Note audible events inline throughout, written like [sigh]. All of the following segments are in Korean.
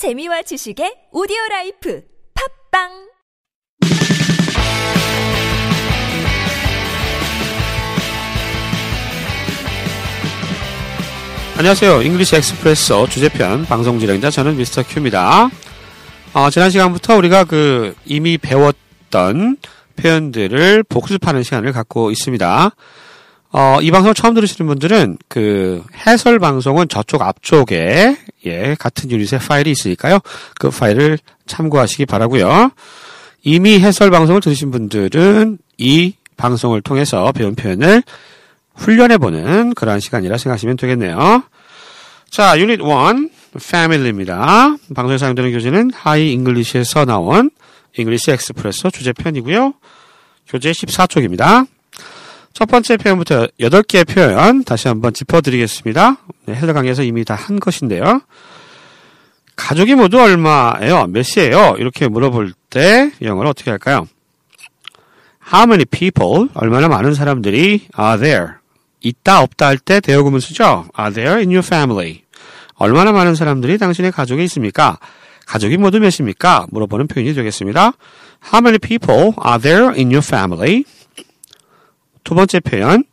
재미와 지식의 오디오 라이프 팟빵 안녕하세요. English Expresso 주제편 방송 진행자 저는 Mr. Q입니다. 어, 지난 시간부터 우리가 그 이미 배웠던 표현들을 복습하는 시간을 갖고 있습니다. 어, 이 방송 처음 들으시는 분들은 그 해설 방송은 저쪽 앞쪽에 예, 같은 유닛의 파일이 있으니까요. 그 파일을 참고하시기 바라고요. 이미 해설 방송을 들으신 분들은 이 방송을 통해서 배운 표현을 훈련해 보는 그러한 시간이라 생각하시면 되겠네요. 자, 유닛 1, family입니다. 방송에 사용되는 교재는 Hi English에서 나온 English Expresso 주제편이고요. 교재 14쪽입니다. 첫 번째 표현부터 8개의 표현 다시 한번 짚어드리겠습니다. 네, 해설 강의에서 이미 다 한 것인데요. 가족이 모두 얼마예요? 몇이에요? 이렇게 물어볼 때 영어로 어떻게 할까요? How many people? 얼마나 많은 사람들이 are there? 있다 없다 할 때 대어구문 쓰죠. Are there in your family? 얼마나 많은 사람들이 당신의 가족에 있습니까? 가족이 모두 몇입니까? 물어보는 표현이 되겠습니다. How many people are there in your family? 두 번째 표현.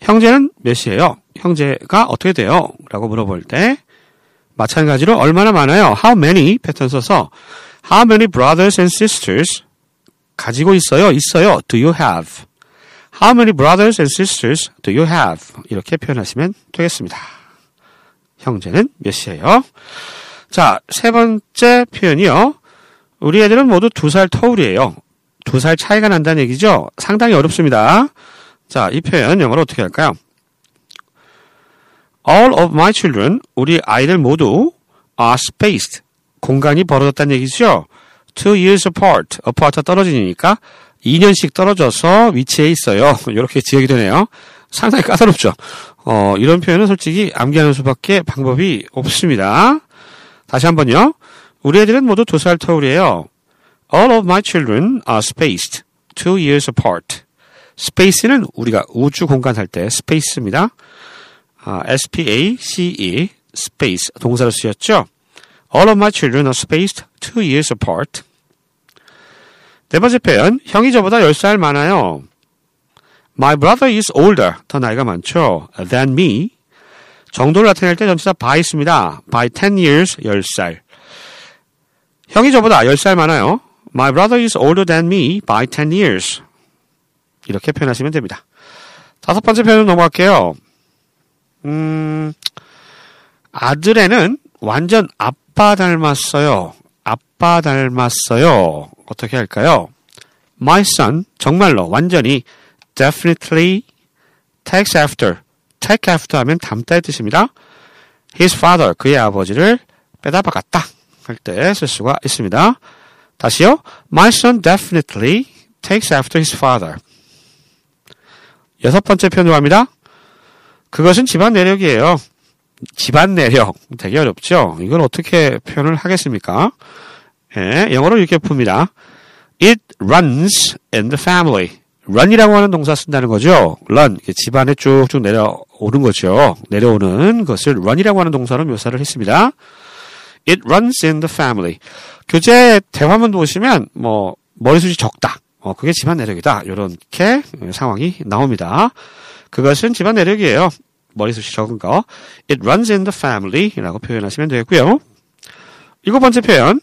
형제는 몇이에요? 형제가 어떻게 돼요? 라고 물어볼 때 마찬가지로 얼마나 많아요? How many 패턴 써서 How many brothers and sisters 가지고 있어요? 있어요. Do you have? How many brothers and sisters do you have? 이렇게 표현하시면 되겠습니다. 형제는 몇이에요? 자, 세 번째 표현이요. 우리 애들은 모두 두 살 터울이에요. 두 살 차이가 난다는 얘기죠? 상당히 어렵습니다. 자, 이 표현 영어로 어떻게 할까요? All of my children, 우리 아이들 모두 are spaced. 공간이 벌어졌다는 얘기죠? Two years apart. apart 떨어지니까 2년씩 떨어져서 위치해 있어요. [laughs] 이렇게 지역이 되네요. 상당히 까다롭죠. 어, 이런 표현은 솔직히 암기하는 수밖에 방법이 없습니다. 다시 한번요. 우리 애들은 모두 두 살 터울이에요. All of my children are spaced two years apart. 스페이스는 우리가 우주 공간 할 때. 아, S-P-A-C-E, space 동사로 쓰였죠. All of my children are spaced two years apart. 네 번째 표현, 형이 저보다 10살 많아요. My brother is older. 더 나이가 많죠. than me. 정도를 나타낼 때 전치사 by 있습니다. by 10 years, 10살. 형이 저보다 10살 많아요. My brother is older than me by 10 years. 이렇게 표현하시면 됩니다. 다섯 번째 표현은 넘어갈게요. 음, 아들애는 완전 아빠 닮았어요. 아빠 닮았어요. 어떻게 할까요? My son, 정말로, 완전히, definitely takes after. take after 하면 닮다의 뜻입니다. His father, 그의 아버지를 빼다 박았다. 할 때 쓸 수가 있습니다. 다시요. My son definitely takes after his father. 여섯 번째 표현으로 갑니다. 그것은 집안 내력이에요. 집안 내력. 되게 어렵죠? 이걸 어떻게 표현을 하겠습니까? 예, 영어로 이렇게 풉니다. It runs in the family. run이라고 하는 동사 쓴다는 거죠. run. 집안에 쭉쭉 내려오는 거죠. 내려오는 것을 run이라고 하는 동사로 묘사를 했습니다. It runs in the family. 교재 대화문 보시면 뭐 머리숱이 적다. 어, 그게 집안 내력이다. 이렇게 상황이 나옵니다. 그것은 집안 내력이에요. 머리숱이 적은 거. It runs in the family라고 표현하시면 되겠고요. 일곱 번째 표현.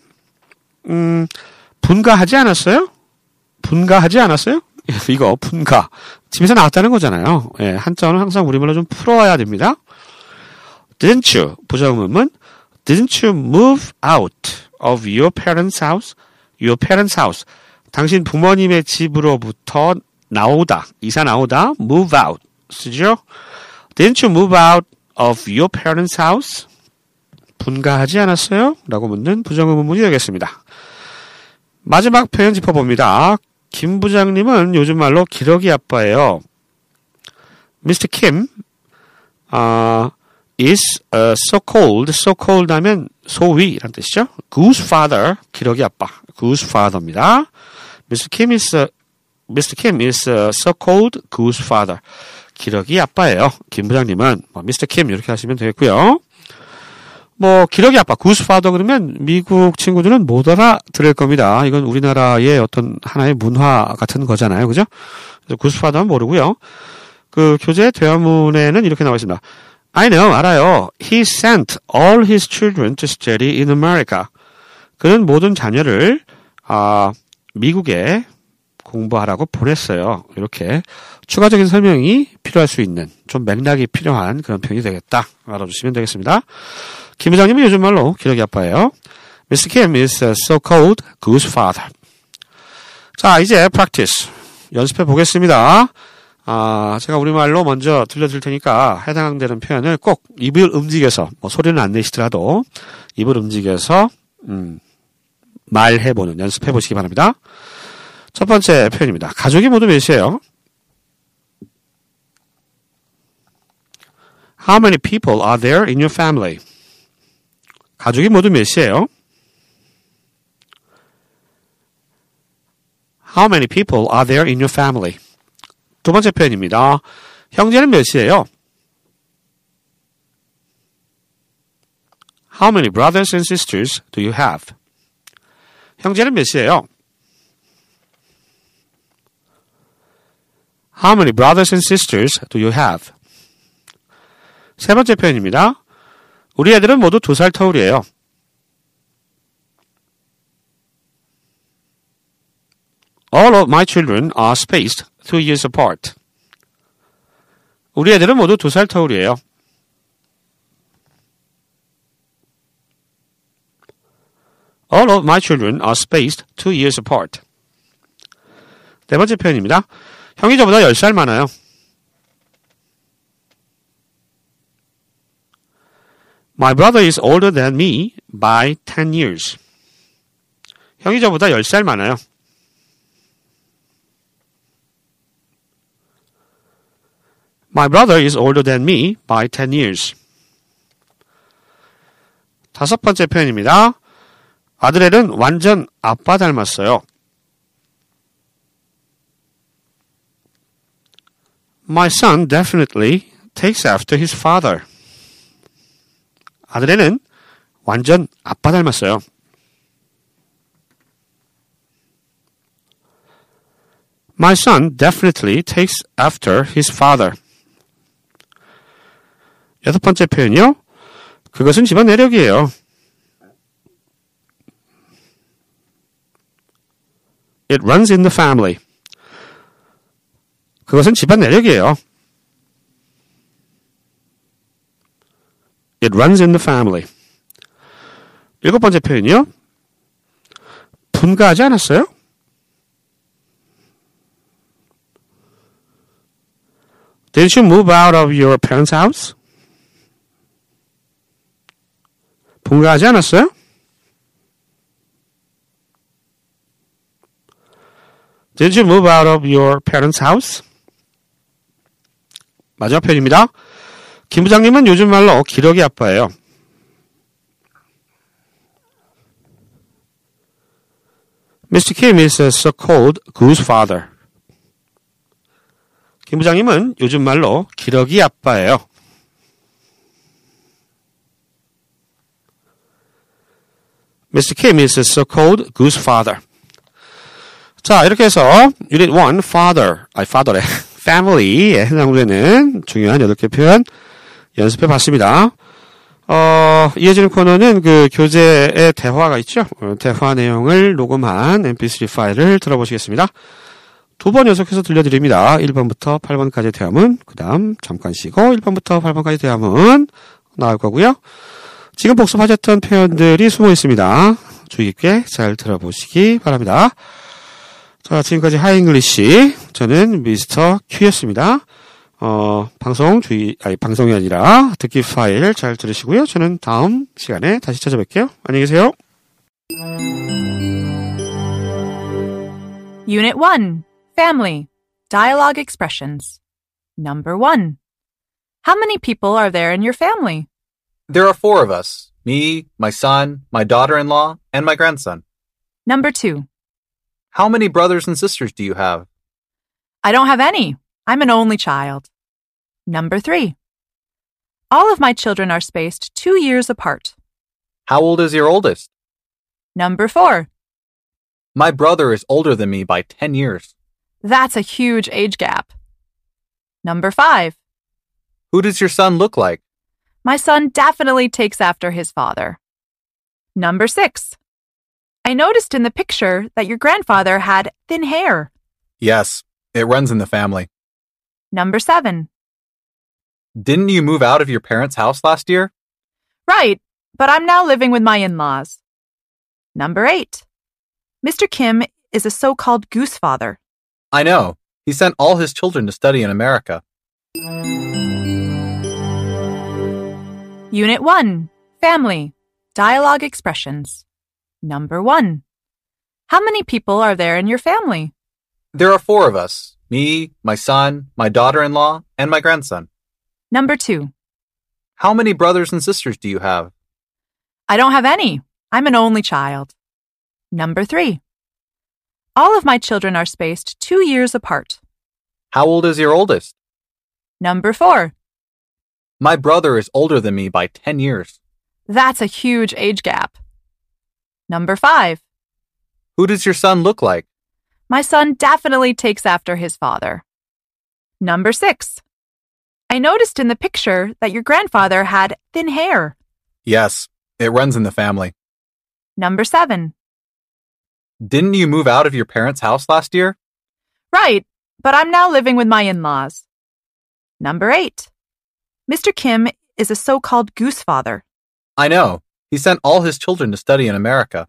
음, 분가하지 않았어요? 분가하지 않았어요? [laughs] 이거 분가. 집에서 나왔다는 거잖아요. 예, 한자어는 항상 우리말로 좀 풀어와야 됩니다. Didn't you? 부정음은 Didn't you move out of your parents' house? Your parents' house. 당신 부모님의 집으로부터 나오다, 이사 나오다, move out 쓰죠? Didn't you move out of your parents' house? 분가하지 않았어요? 라고 묻는 부정의문문이 되겠습니다. 마지막 표현 짚어봅니다. 김 부장님은 요즘 말로 기러기 아빠예요. Mr. Kim uh, is so cold, so cold 하면 소위라는 뜻이죠. Goose father, 기러기 아빠, goose father입니다. Mr. Kim is Mr. Kim is so called goose father. 기러기 아빠예요. 김 부장님은 뭐, Mr. Kim 이렇게 하시면 되겠고요. 뭐 기러기 아빠 구스파더 그러면 미국 친구들은 못 알아들을 겁니다. 이건 우리나라의 어떤 하나의 문화 같은 거잖아요. 그죠? 그래서 구스파더는 모르고요. 그 교재 대화문에는 이렇게 나와 있습니다. I know, 알아요. He sent all his children to study in America. 그는 모든 자녀를 아, 미국에 공부하라고 보냈어요. 이렇게 추가적인 설명이 필요할 수 있는 좀 맥락이 필요한 그런 표현이 되겠다. 알아주시면 되겠습니다. 김 부장님은 요즘 말로 기러기 아빠예요. Mr. Kim is a so-called goose father. 자, 이제 practice. 연습해 보겠습니다. 아, 제가 우리말로 먼저 들려드릴 테니까 해당되는 표현을 꼭 입을 움직여서, 뭐 소리는 안 내시더라도 입을 움직여서, 음, 말해보는, 연습해보시기 바랍니다. 첫 번째 표현입니다. 가족이 모두 몇이에요? How many people are there in your family? 가족이 모두 몇이에요? How many people are there in your family? 두 번째 표현입니다. 형제는 몇이에요? How many brothers and sisters do you have? 형제는 몇이에요? How many brothers and sisters do you have? 세 번째 표현입니다. 우리 애들은 모두 두 살 터울이에요. All of my children are spaced two years apart. 우리 애들은 모두 두 살 터울이에요. All of my children are spaced two years apart. 네 번째 표현입니다. 형이 저보다 10살 많아요. My brother is older than me by 10 years. 형이 저보다 10살 많아요. My brother is older than me by 10 years. 다섯 번째 표현입니다. 아드렐은 완전 아빠 닮았어요. My son definitely takes after his father. 아드렐은 완전 아빠 닮았어요. My son definitely takes after his father. 여섯 번째 표현이요. 그것은 집안 내력이에요. It runs in the family. 그것은 집안 내력이에요. It runs in the family. 일곱 번째 표현이요. 분가하지 않았어요? Didn't you move out of your parents' house? 분가하지 않았어요? Did you move out of your parents' house? 마지막 표현입니다. 김 부장님은 요즘 말로 기러기 아빠예요. Mr. Kim is a so-called goose father. 김 부장님은 요즘 말로 기러기 아빠예요. Mr. Kim is a so-called goose father. 자, 이렇게 해서 Unit 1, Father, 아니 Father래, [laughs] Family에 해당되는 중요한 8개 표현 연습해 봤습니다. 어, 이어지는 코너는 그 교재의 대화가 있죠. 어, 대화 내용을 녹음한 mp3 파일을 들어보시겠습니다. 두 번 연속해서 들려드립니다. 1번부터 8번까지 대화문, 그 다음 잠깐 쉬고 1번부터 8번까지 대화문 나올 거고요. 지금 복습하셨던 표현들이 숨어 있습니다. 주의 깊게 잘 들어보시기 바랍니다. 자, 지금까지 하잉글리시 저는 미스터 큐였습니다. 어, 방송 주의, 아니, 방송이 아니라 듣기 파일 잘 들으시고요. 저는 다음 시간에 다시 찾아뵐게요. 안녕히 계세요. Unit 1 Family Dialogue Expressions. Number 1. How many people are there in your family? There are four of us me, my son, my daughter in law, and my grandson. Number 2. How many brothers and sisters do you have? I don't have any. I'm an only child. Number 3. All of my children are spaced two years apart. How old is your oldest? Number 4. My brother is older than me by 10 years. That's a huge age gap. Number 5. Who does your son look like? My son definitely takes after his father. Number 6. I noticed in the picture that your grandfather had thin hair. Yes, it runs in the family. Number 7. Didn't you move out of your parents' house last year? Right, but I'm now living with my in laws. Number 8. Mr. Kim is a so called goose father. I know. He sent all his children to study in America. Unit 1 Family Dialogue Expressions. Number 1. How many people are there in your family? There are four of us me, my son, my daughter in law, and my grandson. Number 2. How many brothers and sisters do you have? I don't have any. I'm an only child. Number 3. All of my children are spaced two years apart. How old is your oldest? Number 4. My brother is older than me by 10 years. That's a huge age gap. Number 5. Who does your son look like? My son definitely takes after his father. Number 6. I noticed in the picture that your grandfather had thin hair. Yes, it runs in the family. Number 7. Didn't you move out of your parents' house last year? Right, but I'm now living with my in laws. Number 8. Mr. Kim is a so called goose father. I know. He sent all his children to study in America.